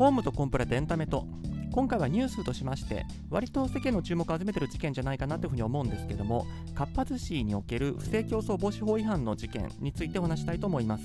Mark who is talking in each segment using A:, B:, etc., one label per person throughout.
A: ホームとコンプラとエンタメと今回はニュースとしまして割と世間の注目を集めている事件じゃないかなというふうに思うんですけどもかっぱ寿司における不正競争防止法違反の事件についてお話したいと思います。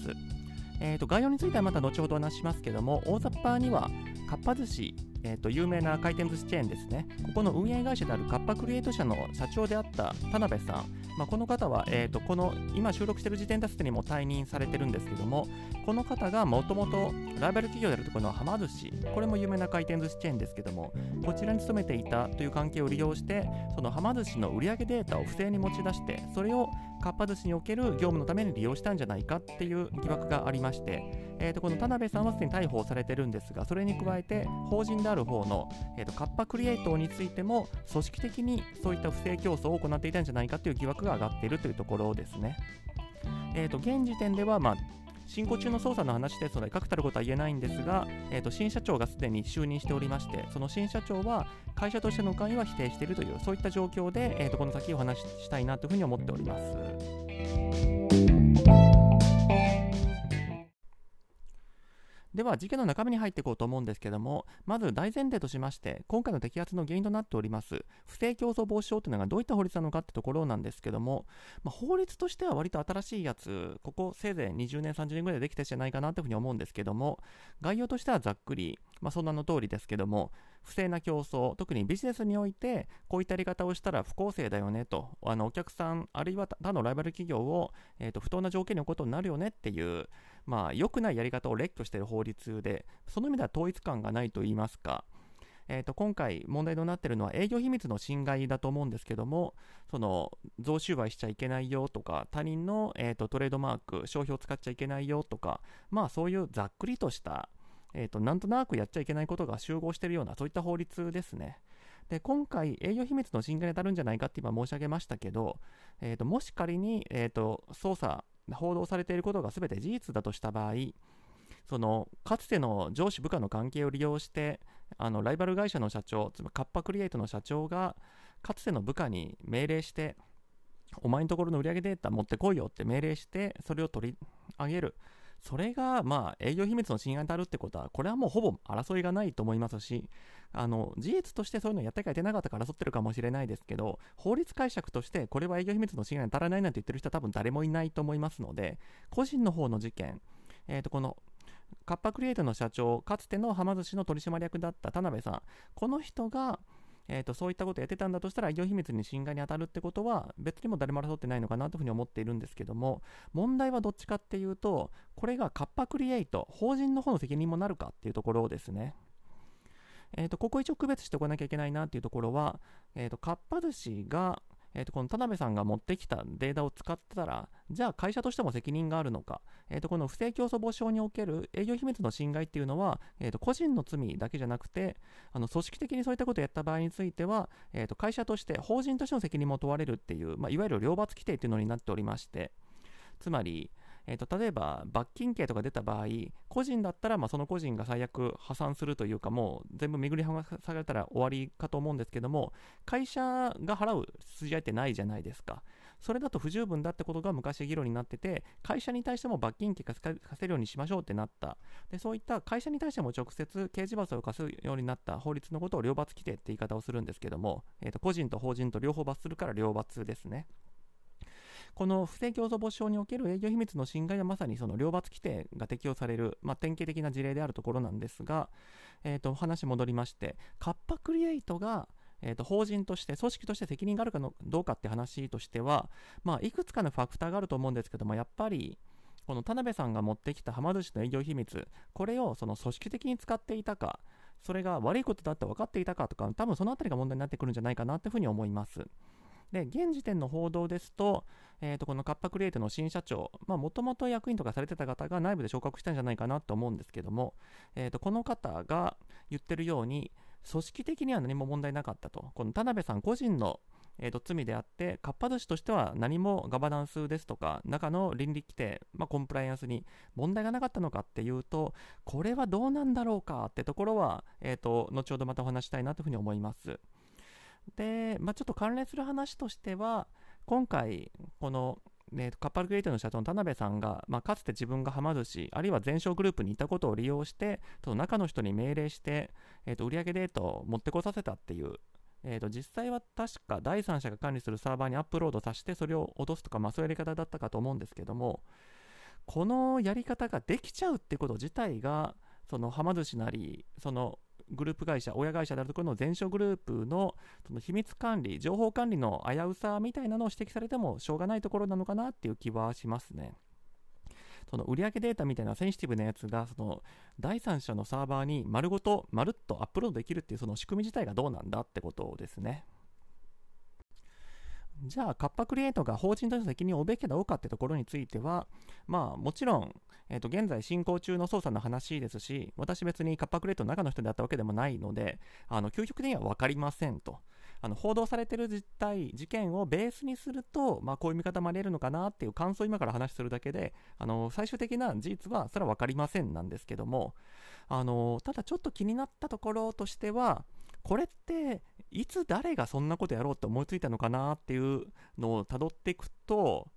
A: えーと、概要についてはまた後ほどお話しますけども大雑把にはかっぱ寿司えーと、有名な回転寿司チェーンですね、ここの運営会社であるカッパクリエイト社の社長であった田辺さん、まあ、この方は、えーと、この今収録している時点ですでにも退任されてるんですけども、この方がもともとライバル企業であるところのはま寿司、これも有名な回転寿司チェーンですけども、こちらに勤めていたという関係を利用して、そのはま寿司の売上データを不正に持ち出して、それをかっぱ寿司における業務のために利用したんじゃないかっていう疑惑がありまして、えー、とこの田辺さんはすでに逮捕されてるんですが、それに加えて法人である方の、えー、とカッパクリエイトについても組織的にそういった不正競争を行っていたんじゃないかという疑惑が上がっているというところですね。えー、と現時点では、まあ進行中の捜査の話ですので、確たることは言えないんですが、えー、と新社長がすでに就任しておりまして、その新社長は会社としての関与は否定しているという、そういった状況で、えー、とこの先お話ししたいなというふうに思っております。では事件の中身に入っていこうと思うんですけどもまず大前提としまして今回の摘発の原因となっております不正競争防止法というのがどういった法律なのかってところなんですけども、まあ、法律としては割と新しいやつここせいぜい20年30年ぐらいでできてんじゃないかなというふうに思うんですけども概要としてはざっくり、まあ、そんなの通りですけども不正な競争特にビジネスにおいてこういったやり方をしたら不公正だよねとあのお客さんあるいは他のライバル企業を、えーと不当な条件に置くことになるよねっていうまあ、良くないやり方を列挙している法律で、その意味では統一感がないと言いますか、えー、と今回問題となっているのは営業秘密の侵害だと思うんですけども、その贈収賄しちゃいけないよとか、他人の、えー、とトレードマーク、商標を使っちゃいけないよとか、まあそういうざっくりとした、えー、となんとなくやっちゃいけないことが集合しているような、そういった法律ですね。で今回、営業秘密の侵害に当たるんじゃないかって今申し上げましたけど、えー、ともし仮に、えー、と捜査報道されていることが全て事実だとした場合、そのかつての上司部下の関係を利用して、あのライバル会社の社長、つまりカッパクリエイトの社長が、かつての部下に命令して、お前のところの売上データ持ってこいよって命令して、それを取り上げる。それが、まあ、営業秘密の侵害になるってことは、これはもうほぼ争いがないと思いますし、あの事実としてそういうのやったかやってなかったから争ってるかもしれないですけど、法律解釈としてこれは営業秘密の侵害に足らないなんて言ってる人は多分誰もいないと思いますので、個人の方の事件、えー、とこのカッパクリエイトの社長、かつてのはま寿司の取締役だった田辺さん、この人が、えーと、そういったことをやってたんだとしたら、医療秘密に侵害に当たるってことは、別にも誰も争ってないのかなというふうに思っているんですけども、問題はどっちかっていうと、これがカッパクリエイト、法人の方の責任もなるかっていうところですね。えーと、ここ一応区別しておかなきゃいけないなっていうところは、えーと、かっぱ寿司がえー、とこの田辺さんが持ってきたデータを使ってたら、じゃあ会社としても責任があるのか、えー、とこの不正競争防止法における営業秘密の侵害っていうのは、えー、と個人の罪だけじゃなくて、あの組織的にそういったことをやった場合については、えー、と会社として、法人としての責任も問われるっていう、まあ、いわゆる両罰規定っていうのになっておりまして、つまり、えーと、例えば罰金刑とか出た場合、個人だったらまあその個人が最悪破産するというか、もう全部巡り剥がされたら終わりかと思うんですけども、会社が払う筋合いってないじゃないですか。それだと不十分だってことが昔議論になってて、会社に対しても罰金刑課せるようにしましょうってなった。でそういった会社に対しても直接刑事罰を課すようになった法律のことを両罰規定って言い方をするんですけども、えーと個人と法人と両方罰するから両罰ですね。この不正競争防止法における営業秘密の侵害はまさにその両罰規定が適用される、まあ、典型的な事例であるところなんですが、えー、と話戻りまして、カッパクリエイトがえー、と法人として、組織として責任があるかのどうかって話としては、まあ、いくつかのファクターがあると思うんですけども、やっぱり、この田辺さんが持ってきたはま寿司の営業秘密、これをその組織的に使っていたか、それが悪いことだって分かっていたかとか、多分そのあたりが問題になってくるんじゃないかなというふうに思います。で、現時点の報道ですと、えー、とこのカッパクリエイトの新社長、もともと役員とかされてた方が内部で昇格したんじゃないかなと思うんですけども、えー、とこの方が言ってるように、組織的には何も問題なかったと、この田辺さん個人のえー、と罪であって、かっぱ寿司としては何もガバナンスですとか、中の倫理規定、まあ、コンプライアンスに問題がなかったのかっていうと、これはどうなんだろうかってところは、えーと、後ほどまたお話したいなというふうに思います。で、まあ、ちょっと関連する話としては、今回、このえー、カッパルクリエイトの社長の田辺さんが、まあ、かつて自分がはま寿司、あるいは全商グループにいたことを利用して、その中の人に命令して、えー、と売上データを持ってこさせたっていう、えー、と実際は確か第三者が管理するサーバーにアップロードさせて、それを落とすとか、まあ、そういうやり方だったかと思うんですけども、このやり方ができちゃうってこと自体が、そのはま寿司なり、そのグループ会社、親会社であるところの全商グループのその秘密管理、情報管理の危うさみたいなのを指摘されてもしょうがないところなのかなっていう気はしますね。その売上データみたいなセンシティブなやつがその第三者のサーバーに丸ごとまるっとアップロードできるっていうその仕組み自体がどうなんだってことですね。じゃあ、カッパクリエイトが法人として責任を負うべきかどうかってところについては、まあ、もちろん、えー、と現在進行中の捜査の話ですし、私別にカッパクリエイトの中の人であったわけでもないので、あの究極的には分かりませんと。あの報道されている実態、事件をベースにすると、まあ、こういう見方もあり得るのかなっていう感想を今から話するだけで、あの最終的な事実はそれは分かりませんなんですけども、あのただちょっと気になったところとしては、これっていつ誰がそんなことやろうって思いついたのかなっていうのをたどっていくと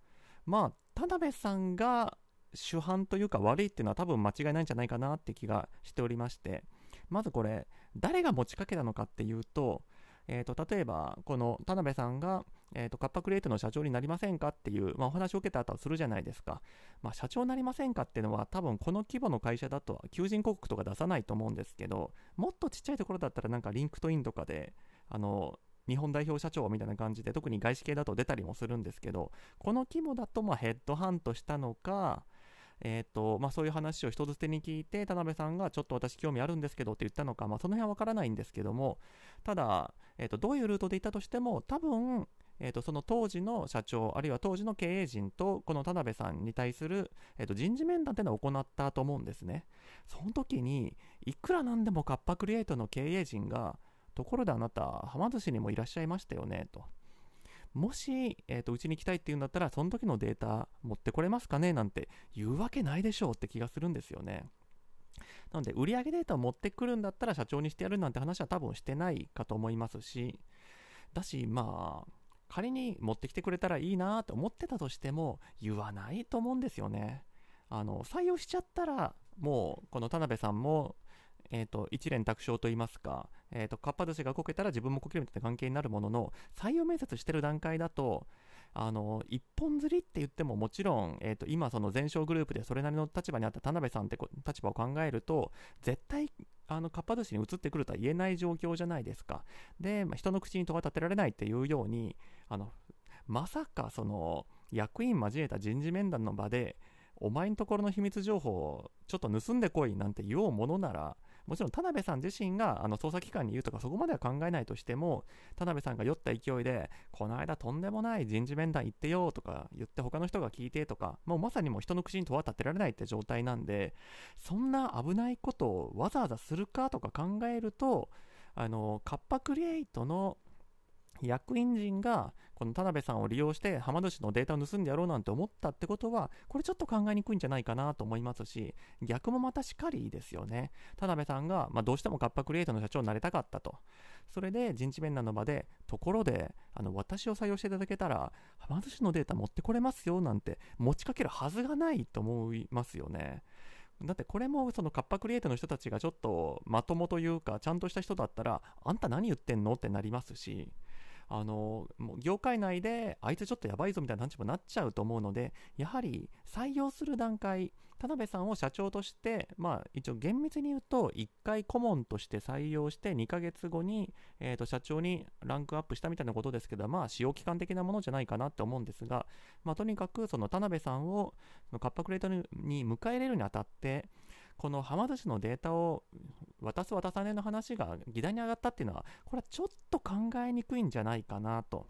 A: まあ田辺さんが主犯というか悪いっていうのは多分間違いないんじゃないかなって気がしておりましてまずこれ誰が持ちかけたのかっていうとえーと、例えば、この田辺さんが、えーと、カッパクリエイトの社長になりませんかっていう、まあ、お話を受けた後はするじゃないですか。まあ、社長になりませんかっていうのは、多分この規模の会社だと求人広告とか出さないと思うんですけど、もっとちっちゃいところだったら、なんか LinkedIn とかで、あの、日本代表社長みたいな感じで、特に外資系だと出たりもするんですけど、この規模だと、まあ、ヘッドハントしたのか、えーとまあ、そういう話を人づてに聞いて、田辺さんがちょっと私興味あるんですけどって言ったのか、まあ、その辺はわからないんですけども、ただ、えーと、どういうルートで行ったとしても、多分、えーと、その当時の社長、あるいは当時の経営陣と、この田辺さんに対する、えーと、人事面談っていうのを行ったと思うんですね。その時に、いくらなんでもカッパクリエイトの経営陣が、ところであなた、はま寿司にもいらっしゃいましたよね、と。もし、えーと、うちに来たいっていうんだったら、その時のデータ持ってこれますかねなんて言うわけないでしょうって気がするんですよね。なので、売上データを持ってくるんだったら社長にしてやるなんて話は多分してないかと思いますし、だし、まあ、仮に持ってきてくれたらいいなと思ってたとしても、言わないと思うんですよね。あの、採用しちゃったら、もう、この田辺さんも、えーと、一連卓勝といいますか、えーと、かっぱ寿司がこけたら自分もこけるみたいな関係になるものの採用面接してる段階だとあの一本釣りって言ってももちろん、えーと、今その全商グループでそれなりの立場にあった田辺さんって立場を考えると絶対あのかっぱ寿司に移ってくるとは言えない状況じゃないですか。で、まあ、人の口に戸が立てられないっていうようにあのまさかその役員交えた人事面談の場でお前んところの秘密情報をちょっと盗んでこいなんて言おうものならもちろん田辺さん自身があの捜査機関に言うとかそこまでは考えないとしても田辺さんが酔った勢いでこの間とんでもない人事面談行ってよとか言って他の人が聞いてとかもうまさにもう人の口に戸は立てられないって状態なんでそんな危ないことをわざわざするかとか考えるとあのカッパクリエイトの役員陣がこの田辺さんを利用して浜寿司のデータを盗んでやろうなんて思ったってことはこれちょっと考えにくいんじゃないかなと思いますし逆もまたしかりですよね。田辺さんが、まあ、どうしてもカッパクリエイトの社長になりたかったと。それで人事面談の場でところであの私を採用していただけたら浜寿司のデータ持ってこれますよなんて持ちかけるはずがないと思いますよね。だってこれもそのカッパクリエイトの人たちがちょっとまともというかちゃんとした人だったらあんた何言ってんの？ってなりますし。あのもう業界内であいつちょっとやばいぞみたいな話にもなっちゃうと思うのでやはり採用する段階田辺さんを社長として、まあ、一応厳密に言うと1回顧問として採用して2ヶ月後に、えー、と社長にランクアップしたみたいなことですけど、まあ、使用期間的なものじゃないかなって思うんですが、まあ、とにかくその田辺さんをカッパクレートに迎え入れるにあたってこのはま寿司のデータを渡す渡さねの話が議題に上がったっていうのは、これはちょっと考えにくいんじゃないかなと。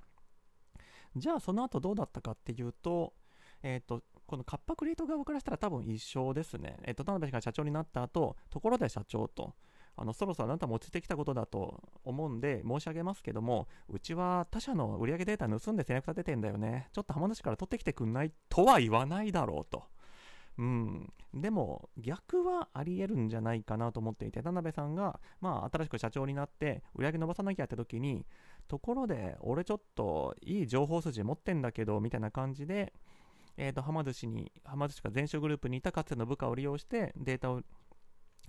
A: じゃあその後どうだったかっていうと、えっ、ー、と、このカッパクリエイト側からしたら多分一緒ですね。えっ、ー、と、田辺氏が社長になった後、ところで社長と、あのそろそろあなたも落ちてきたことだと思うんで申し上げますけども、うちは他社の売上データ盗んで戦略立ててんだよね。ちょっと浜主から取ってきてくんないとは言わないだろうと。うん、でも逆はあり得るんじゃないかなと思っていて田辺さんが、まあ、新しく社長になって売り上げ伸ばさなきゃって時にところで俺ちょっといい情報筋持ってんだけどみたいな感じでえー、と、はま寿司に、はま寿司か前職グループにいたかつての部下を利用してデータを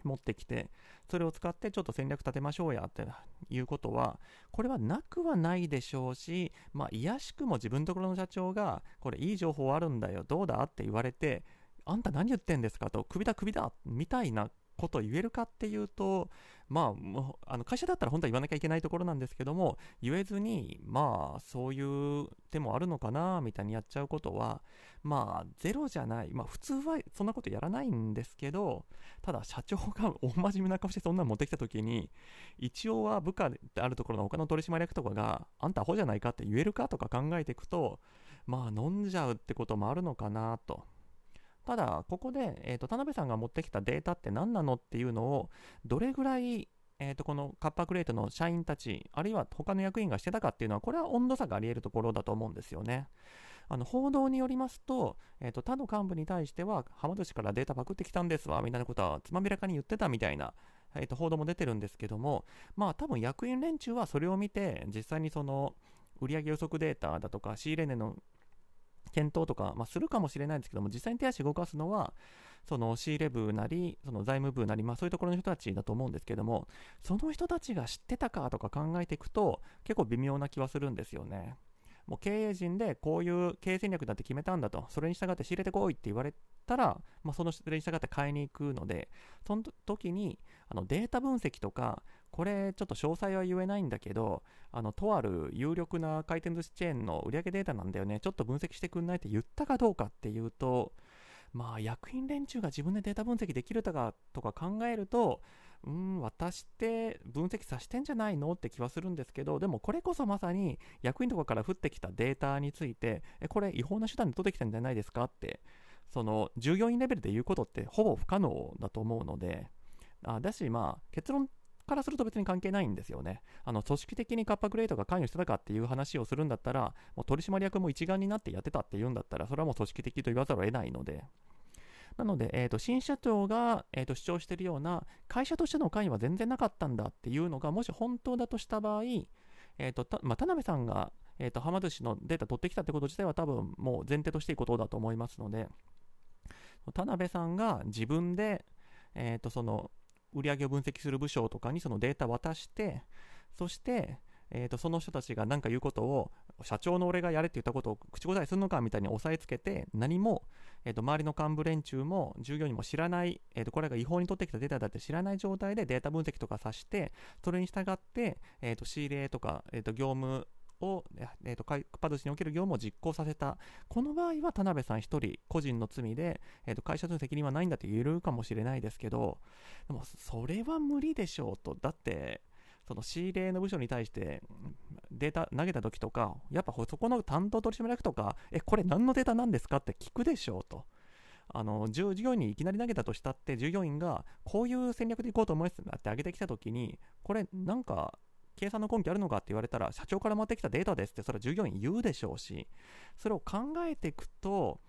A: 持ってきて、それを使ってちょっと戦略立てましょうやっていうことは、これはなくはないでしょうし、まあ、いやしくも自分のところの社長が、これいい情報あるんだよ、どうだって言われて、あんた何言ってんですかと、首だ首だみたいなこと言えるかっていうと、まあ、あの会社だったら本当は言わなきゃいけないところなんですけども、言えずに、まあ、そういう手もあるのかな、みたいにやっちゃうことは、まあ、ゼロじゃない。まあ、普通はそんなことやらないんですけど、ただ、社長が 大真面目な顔してそんなの持ってきたときに、一応は部下であるところの他の取締役とかが、あんたアホじゃないかって言えるかとか考えていくと、まあ、飲んじゃうってこともあるのかなと。ただ、ここで、えーと、田辺さんが持ってきたデータって何なのっていうのを、どれぐらい、えーと、このカッパクレートの社員たち、あるいは他の役員がしてたかっていうのは、これは温度差があり得るところだと思うんですよね。あの報道によりますと、えーと、他の幹部に対しては、はま寿司からデータパクってきたんですわ、みたいなことはつまびらかに言ってたみたいな、えーと報道も出てるんですけども、まあ多分役員連中はそれを見て、実際にその売上予測データだとか、仕入れ値の検討とか、まあ、するかもしれないんですけども、実際に手足動かすのは、その仕入れ部なり、その財務部なり、まあ、そういうところの人たちだと思うんですけども、その人たちが知ってたかとか考えていくと、結構微妙な気はするんですよね。もう経営陣でこういう経営戦略だって決めたんだと、それに従って仕入れてこいって言われたら、まあ、そのそれに従って買いに行くので、その時にあのデータ分析とか、これちょっと詳細は言えないんだけど、あのとある有力な回転寿司チェーンの売上データなんだよね、ちょっと分析してくんないって言ったかどうかっていうと、まあ役員連中が自分でデータ分析できるとかとか考えると、うん、私って分析させてんじゃないの？って気はするんですけど、でもこれこそまさに役員とかから降ってきたデータについて、え、これ違法な手段で取ってきたんじゃないですか？って、その従業員レベルで言うことってほぼ不可能だと思うので、あだし、まあ結論からすると別に関係ないんですよね。あの組織的にカッパグレートが関与してたかっていう話をするんだったら、もう取締役も一丸になってやってたっていうんだったら、それはもう組織的と言わざるを得ないので。なので、えーと、新社長が、えーと、主張しているような会社としての関与は全然なかったんだっていうのがもし本当だとした場合、えーとまあ、田辺さんが、えーと、はま寿司のデータ取ってきたってこと自体は多分もう前提としていいことだと思いますので田辺さんが自分で、えー、とその売り上げを分析する部署とかにそのデータを渡してそしてえーと、その人たちが何か言うことを社長の俺がやれって言ったことを口答えするのかみたいに押さえつけて何も、えーと、周りの幹部連中も従業員も知らない、えーと、これが違法に取ってきたデータだって知らない状態でデータ分析とかさしてそれに従って、えー、と仕入れとか、えー、と業務を、えー、とカパ寿司における業務を実行させた。この場合は田辺さん1人個人の罪で、えー、と会社の責任はないんだって言えるかもしれないですけどでもそれは無理でしょうと。だってその仕入れの部署に対してデータ投げた時とか、やっぱそこの担当取締役とか、え、これ何のデータなんですかって聞くでしょうと。あの、従業員にいきなり投げたとしたって、従業員がこういう戦略でいこうと思いますって上げてきた時に、これなんか計算の根拠あるのかって言われたら、社長から回ってきたデータですって、それは従業員言うでしょうし、それを考えていくと、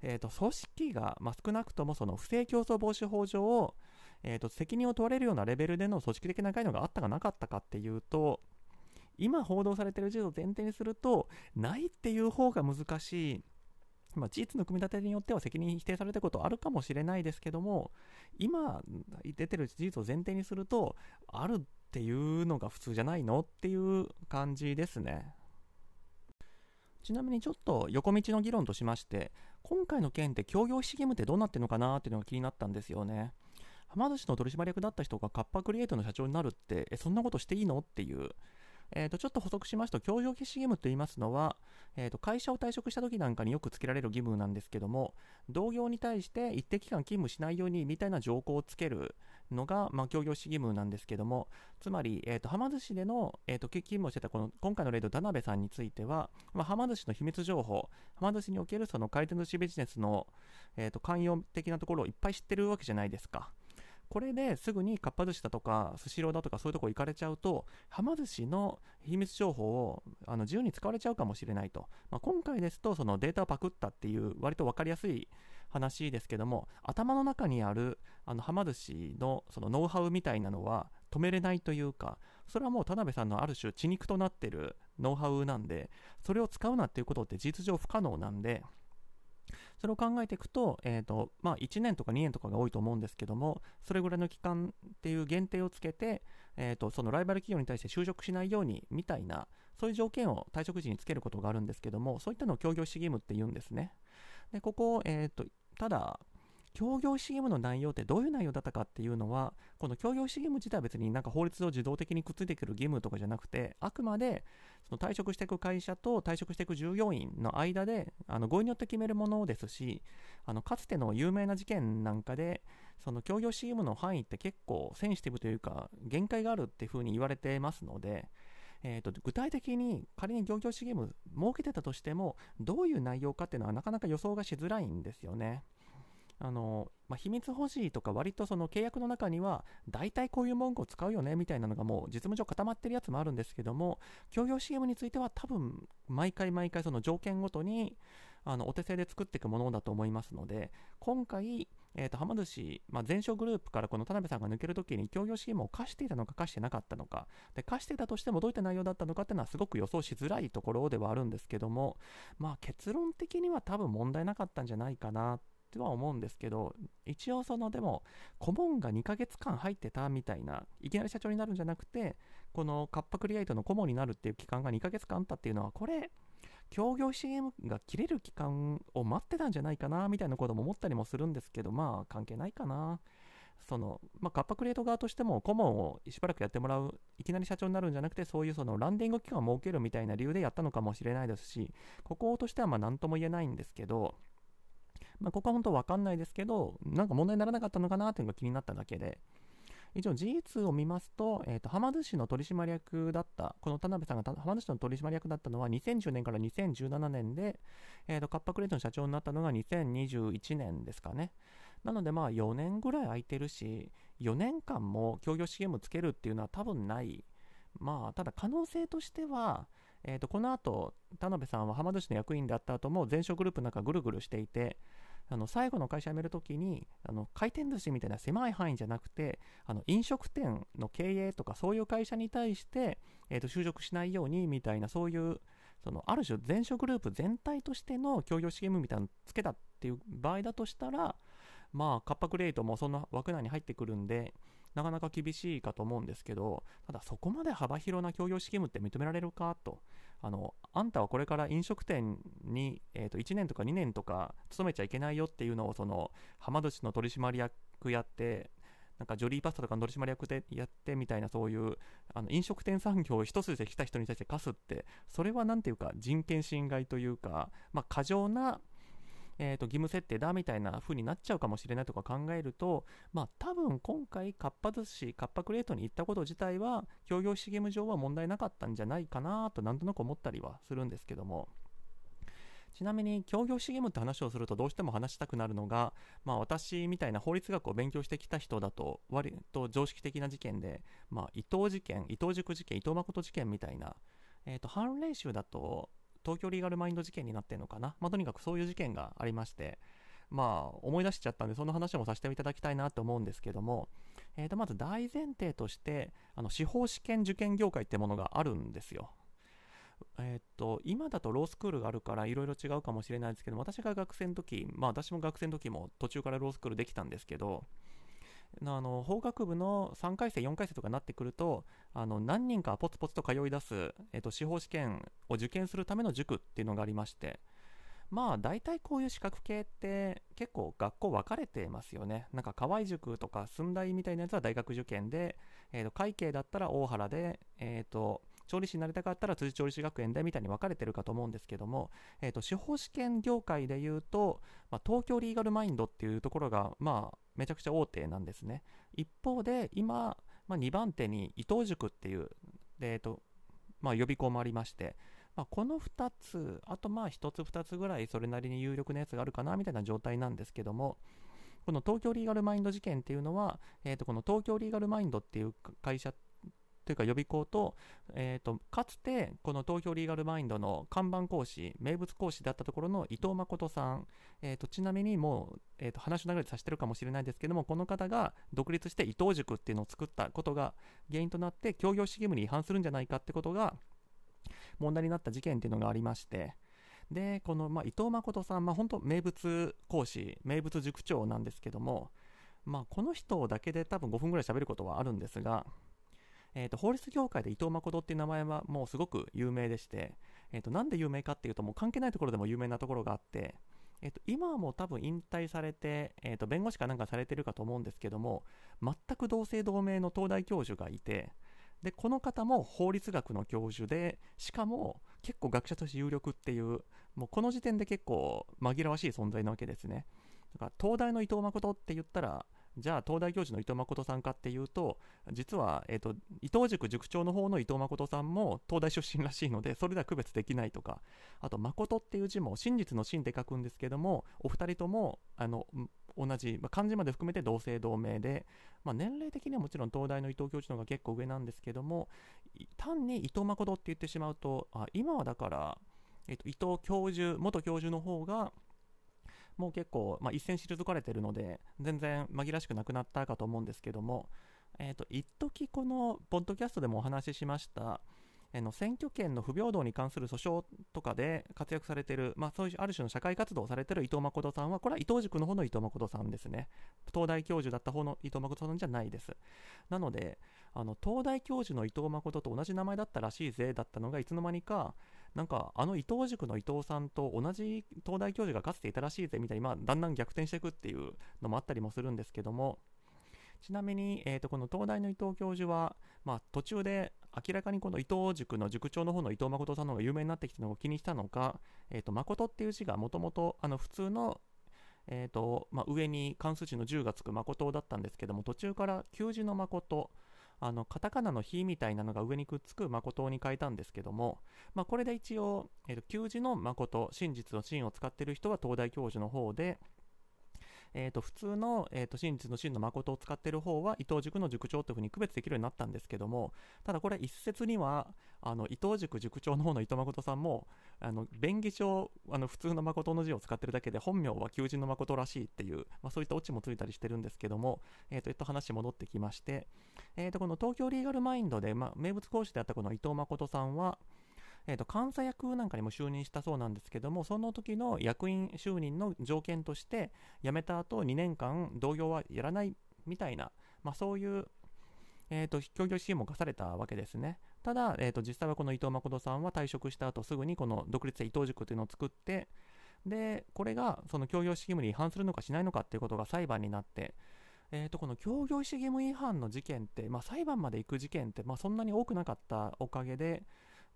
A: えーと、組織が、まあ、少なくともその不正競争防止法上を、えーと、責任を問われるようなレベルでの組織的な関与があったかなかったかっていうと、今報道されている事実を前提にすると、ないっていう方が難しい。まあ、事実の組み立てによっては責任否定されたことあるかもしれないですけども、今出てる事実を前提にすると、あるっていうのが普通じゃないのっていう感じですね。ちなみにちょっと横道の議論としまして、今回の件って協業資義務ってどうなってるのかなっていうのが気になったんですよね。はま寿司の取締役だった人がカッパクリエイトの社長になるって、え、そんなことしていいの？っていう。えー、とちょっと補足しますと、協業消し義務と言いますのは、えー、と会社を退職した時なんかによくつけられる義務なんですけども、同業に対して一定期間勤務しないようにみたいな条項をつけるのが、まあ、協業士義務なんですけども、つまり、えー、とはま寿司での、えー、と勤務をしてたこの今回の例の田辺さんについては、まあ、はま寿司の秘密情報、はま寿司におけるその回転寿司ビジネスの、えー、と関与的なところをいっぱい知ってるわけじゃないですか。これですぐにかっぱ寿司だとかスシローだとかそういうとこ行かれちゃうとはま寿司の秘密情報をあの自由に使われちゃうかもしれないと、まあ、今回ですとそのデータをパクったっていう割と分かりやすい話ですけども頭の中にあるあのはま寿司のそのノウハウみたいなのは止めれないというかそれはもう田辺さんのある種血肉となってるノウハウなんでそれを使うなっていうことって事実上不可能なんでそれを考えていくと,、えーとまあ、1年とか2年とかが多いと思うんですけどもそれぐらいの期間っていう限定をつけて、えーと、そのライバル企業に対して就職しないようにみたいなそういう条件を退職時につけることがあるんですけどもそういったのを協業主義務って言うんですね。でここ、えーとただ協業主義務の内容ってどういう内容だったかっていうのは、この協業主義務自体は別になんか法律上自動的にくっついてくる義務とかじゃなくて、あくまでその退職していく会社と退職していく従業員の間であの合意によって決めるものですし、あのかつての有名な事件なんかで、その協業主義務の範囲って結構センシティブというか、限界があるっていうふうに言われてますので、えーと、具体的に仮に漁業主義務設けてたとしてもどういう内容かっていうのはなかなか予想がしづらいんですよね。あのまあ、秘密保持とか割とその契約の中には大体こういう文句を使うよねみたいなのがもう実務上固まってるやつもあるんですけども協業 CM については多分毎回毎回その条件ごとにあのお手製で作っていくものだと思いますので今回、えー、とはま寿司、まあ、前哨グループからこの田辺さんが抜けるときに協業 CM を課していたのか課してなかったのか。で課していたとしてもどういった内容だったのかっていうのはすごく予想しづらいところではあるんですけども、まあ、結論的には多分問題なかったんじゃないかなとは思うんですけど、一応そのでも、顧問が2ヶ月間入ってたみたいな、いきなり社長になるんじゃなくて、このカッパクリエイトの顧問になるっていう期間が2ヶ月間あったっていうのは、これ、協業 CM が切れる期間を待ってたんじゃないかなみたいなことも思ったりもするんですけど、まあ関係ないかな。その、まあ、カッパクリエイト側としても顧問をしばらくやってもらう、いきなり社長になるんじゃなくて、そういうそのランディング期間を設けるみたいな理由でやったのかもしれないですし、こことしてはまあ何とも言えないんですけど、まあ、ここは本当わかんないですけど、なんか問題にならなかったのかなっていうのが気になっただけで、一応事実を見ますと、えーと、浜寿司の取締役だった、この田辺さんが浜寿司の取締役だったのは2010年から2017年で、えーと、カッパクレートの社長になったのが2021年ですかね。なのでまあ4年ぐらい空いてるし、4年間も協業 CM つけるっていうのは多分ない。まあ、ただ可能性としては、えーと、この後田辺さんは浜寿司の役員であった後も前職グループの中ぐるぐるしていて、あの最後の会社辞めるときにあの回転寿司みたいな狭い範囲じゃなくてあの飲食店の経営とかそういう会社に対して、えー、と就職しないようにみたいなそういうそのある種全職グループ全体としての協業資源みたいなのつけたっていう場合だとしたらまあカッパクレートもその枠内に入ってくるんでなかなか厳しいかと思うんですけどただそこまで幅広な協業資金って認められるかと。あのあんたはこれから飲食店に、えー、と1年とか2年とか勤めちゃいけないよっていうのをそのはま寿司の取締役やってなんかジョリーパスタとかの取締役でやってみたいなそういうあの飲食店産業を一筋で来た人に対して課すってそれは何ていうか人権侵害というか、まあ、過剰なえー、と義務設定だみたいな風になっちゃうかもしれないとか考えると、まあ多分今回、かっぱ寿司、かっぱクレートに行ったこと自体は、協業資義務上は問題なかったんじゃないかなとなんとなく思ったりはするんですけども。ちなみに、協業資義務って話をするとどうしても話したくなるのが、まあ私みたいな法律学を勉強してきた人だと、割と常識的な事件で、まあ伊藤事件、伊藤塾事件、伊藤誠事件みたいな、えっ、ー、と、判例集だと、東京リーガルマインド事件になってるのかな、まあ、とにかくそういう事件がありまして、まあ、思い出しちゃったんで、その話もさせていただきたいなと思うんですけども、えー、とまず大前提として、あの司法試験受験業界ってものがあるんですよ。えっと、今だとロースクールがあるからいろいろ違うかもしれないですけど、私が学生の時、まあ私も学生の時も途中からロースクールできたんですけど、あの法学部の3回生、4回生とかになってくると、あの何人かポツポツと通い出す、えっと、司法試験を受験するための塾っていうのがありまして、まあ大体こういう資格系って結構学校分かれてますよね。なんか河合塾とか駿台みたいなやつは大学受験で、えー、と会計だったら大原で、えっ、と調理師になりたかったら辻調理師学園でみたいに分かれてるかと思うんですけども、えーと、司法試験業界でいうと、まあ、東京リーガルマインドっていうところが、まあ、めちゃくちゃ大手なんですね。一方で、今、まあ、2番手に伊藤塾っていう、えーとまあ、予備校もありまして、まあ、この2つ、あとまあ1つ2つぐらいそれなりに有力なやつがあるかなみたいな状態なんですけども、この東京リーガルマインド事件っていうのは、えー、とこの東京リーガルマインドっていう会社というか予備校と,、えーと、かつてこの東京リーガルマインドの看板講師名物講師だったところの伊藤誠さん、えーと、ちなみにもう、えーと、話の流れでさせてるかもしれないですけどもこの方が独立して伊藤塾っていうのを作ったことが原因となって協業主義務に違反するんじゃないかってことが問題になった事件っていうのがありまして。で、この、まあ、伊藤誠さん、まあ、本当名物講師、名物塾長なんですけども、まあ、この人だけで多分5分ぐらい喋ることはあるんですが、えーと、法律業界で伊藤誠っていう名前はもうすごく有名でして、えーと、なんで有名かっていうともう関係ないところでも有名なところがあって、えーと、今はもう多分引退されて、えー、と弁護士かなんかされてるかと思うんですけども全く同姓同名の東大教授がいてでこの方も法律学の教授でしかも結構学者として有力っていうもうこの時点で結構紛らわしい存在なわけですね。だから東大の伊藤誠って言ったらじゃあ東大教授の伊藤誠さんかっていうと実は、えーと、伊藤塾塾長の方の伊藤誠さんも東大出身らしいのでそれでは区別できないとかあと誠っていう字も真実の真って書くんですけどもお二人ともあの同じ、まあ、漢字まで含めて同姓同名で、まあ、年齢的にはもちろん東大の伊藤教授の方が結構上なんですけども単に伊藤誠って言ってしまうとあ今はだから、えーと伊藤教授元教授の方がもう結構、まあ、一線退かれてるので、全然紛らしくなくなったかと思うんですけども、えっ、ー、と、一時この、ポッドキャストでもお話ししました、えの選挙権の不平等に関する訴訟とかで活躍されてる、まあ、そういうある種の社会活動をされてる伊藤誠さんは、これは伊藤塾の方の伊藤誠さんですね。東大教授だった方の伊藤誠さんじゃないです。なので、あの東大教授の伊藤誠と同じ名前だったらしいぜだったのが、いつの間にか、なんかあの伊藤塾の伊藤さんと同じ東大教授がかつていたらしいぜみたいに、まあ、だんだん逆転していくっていうのもあったりもするんですけども。ちなみに、えー、とこの東大の伊藤教授は、まあ、途中で明らかにこの伊藤塾の塾長の方の伊藤誠さんの方が有名になってきたのを気にしたのか、えー、と誠っていう字がもともと普通のえーとまあ、上に関数値の10がつく誠だったんですけども途中から旧字の誠あのカタカナの「日」みたいなのが上にくっつく誠に変えたんですけども、まあ、これで一応、えー、と旧字の誠真実の真を使ってる人は東大教授の方でえー、と普通の、えー、と真実の真の誠を使っている方は伊藤塾の塾長というふうに区別できるようになったんですけどもただこれ一説にはあの伊藤塾塾長の方の伊藤誠さんもあの便宜上あの普通の誠の字を使ってるだけで本名は求人の誠らしいっていう、まあ、そういったオチもついたりしてるんですけども、えー、とえっと話戻ってきまして、えー、とこの東京リーガルマインドで、まあ、名物講師であったこの伊藤誠さんはえーと、監査役なんかにも就任したそうなんですけどもその時の役員就任の条件として辞めた後2年間同業はやらないみたいな、まあ、そういう、えーと、協業支援も課されたわけですね。ただ、えーと、実際はこの伊藤誠さんは退職した後すぐにこの独立性伊藤塾というのを作ってでこれがその協業義務に違反するのかしないのかっていうことが裁判になってえー、とこの協業意思義務違反の事件って、まあ、裁判まで行く事件って、まあ、そんなに多くなかったおかげで、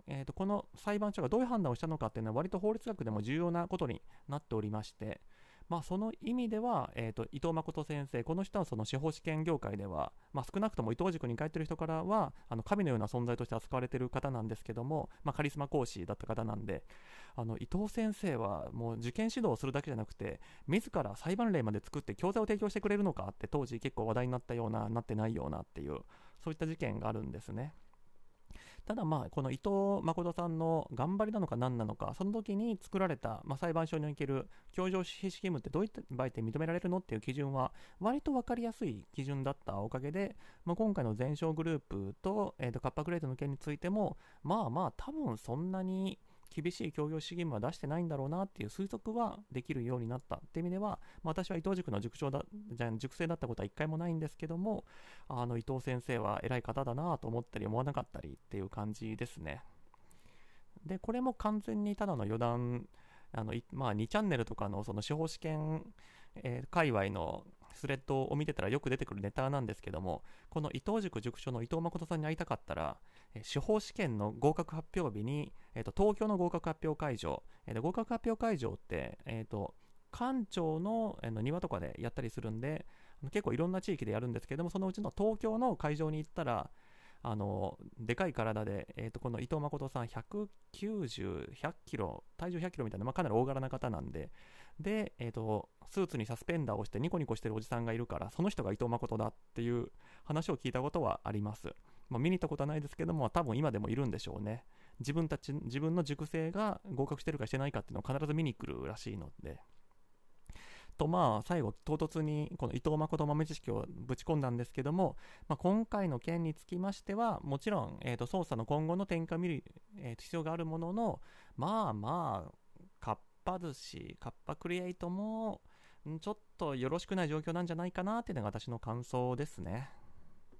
A: えー、とこの裁判所がどういう判断をしたのかっていうのは割と法律学でも重要なことになっておりまして、まあ、その意味では、えーと、伊藤誠先生、この人はその司法試験業界では、まあ、少なくとも伊藤塾に通ってる人からはあの神のような存在として扱われてる方なんですけども、まあ、カリスマ講師だった方なんであの伊藤先生はもう受験指導をするだけじゃなくて自ら裁判例まで作って教材を提供してくれるのかって当時結構話題になったようななってないようなっていうそういった事件があるんですね。ただまあこの伊藤誠さんの頑張りなのか何なのかその時に作られた、まあ、裁判所における教場指揮義務ってどういった場合って認められるのっていう基準は割と分かりやすい基準だったおかげで、まあ、今回の全勝グループと,、えー、とカッパグレートの件についてもまあまあ多分そんなに厳しい協業主義義務は出してないんだろうなっていう推測はできるようになった。って意味では、まあ、私は伊藤塾の塾長だじゃ塾生だったことは一回もないんですけどもあの伊藤先生は偉い方だなと思ったり思わなかったりっていう感じですね。でこれも完全にただの余談あのまあ、2チャンネルとかのその司法試験、えー、界隈のスレッドを見てたらよく出てくるネタなんですけどもこの伊藤塾塾長の伊藤誠さんに会いたかったら司法試験の合格発表日に、えーと、東京の合格発表会場、えーと、合格発表会場って、えーと、館長の,、の庭とかでやったりするんで結構いろんな地域でやるんですけどもそのうちの東京の会場に行ったらあのでかい体で、えー、とこの伊藤誠さん190、100キロ、体重100キロみたいな、まあ、かなり大柄な方なんで、で、えーと、スーツにサスペンダーをしてニコニコしてるおじさんがいるから、その人が伊藤誠だっていう話を聞いたことはあります。まあ、見に行ったことはないですけども、多分今でもいるんでしょうね。自分たち、自分の塾生が合格してるかしてないかっていうのを必ず見に来るらしいので。とまあ最後唐突にこの伊藤誠豆知識をぶち込んだんですけども、まあ、今回の件につきましてはもちろん、えー、と捜査の今後の展開を見る、えー、必要があるもののまあまあパ寿司、カッパクリエイトも、ちょっとよろしくない状況なんじゃないかなっていうのが私の感想ですね。